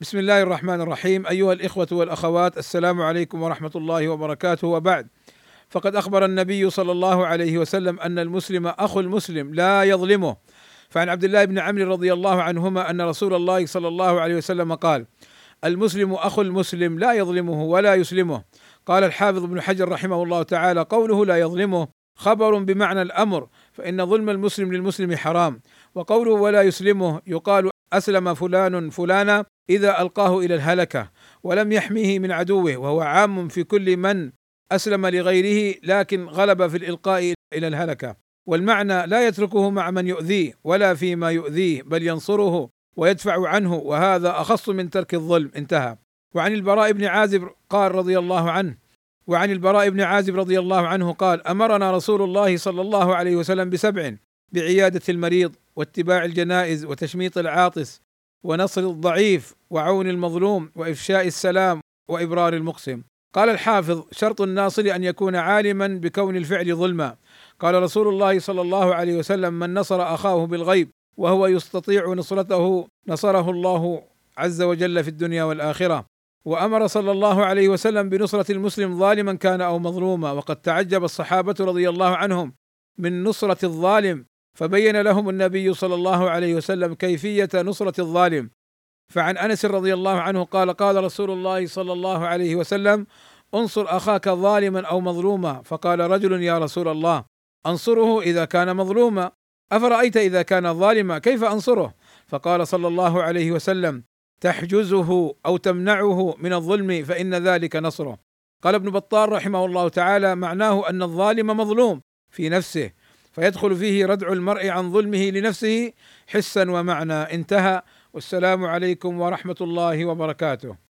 بسم الله الرحمن الرحيم. أيها الإخوة والأخوات السلام عليكم ورحمة الله وبركاته. وبعد فقد أخبر النبي صلى الله عليه وسلم أن المسلم أخو المسلم لا يظلمه. فعن عبد الله بن عمرو رضي الله عنهما أن رسول الله صلى الله عليه وسلم قال: المسلم أخو المسلم لا يظلمه ولا يسلمه. قال الحافظ ابن حجر رحمه الله تعالى قوله لا يظلمه خبر بمعنى الأمر فإن ظلم المسلم للمسلم حرام. وقوله ولا يسلمه يقال أسلم فلان فلانا إذا ألقاه إلى الهلكة ولم يحميه من عدوه وهو عام في كل من أسلم لغيره لكن غلب في الإلقاء إلى الهلكة. والمعنى لا يتركه مع من يؤذيه ولا فيما يؤذيه بل ينصره ويدفع عنه وهذا أخص من ترك الظلم. انتهى. وعن البراء بن عازب قال رضي الله عنه وعن البراء بن عازب رضي الله عنه قال أمرنا رسول الله صلى الله عليه وسلم بسبع بعيادة المريض واتباع الجنائز وتشميط العاطس ونصر الضعيف وعون المظلوم وإفشاء السلام وإبرار المقسم. قال الحافظ شرط الناصر أن يكون عالما بكون الفعل ظلما. قال رسول الله صلى الله عليه وسلم من نصر أخاه بالغيب وهو يستطيع نصرته نصره الله عز وجل في الدنيا والآخرة. وأمر صلى الله عليه وسلم بنصرة المسلم ظالما كان أو مظلوما. وقد تعجب الصحابة رضي الله عنهم من نصرة الظالم فبين لهم النبي صلى الله عليه وسلم كيفية نصرة الظالم. فعن أنس رضي الله عنه قال قال رسول الله صلى الله عليه وسلم انصر أخاك ظالما أو مظلوما. فقال رجل يا رسول الله أنصره إذا كان مظلوما. أفرأيت إذا كان ظالما؟ كيف أنصره؟ فقال صلى الله عليه وسلم تحجزه أو تمنعه من الظلم فإن ذلك نصره. قال ابن بطال رحمه الله تعالى معناه أن الظالم مظلوم في نفسه. فيدخل فيه ردع المرء عن ظلمه لنفسه حسا ومعنى. انتهى. والسلام عليكم ورحمة الله وبركاته.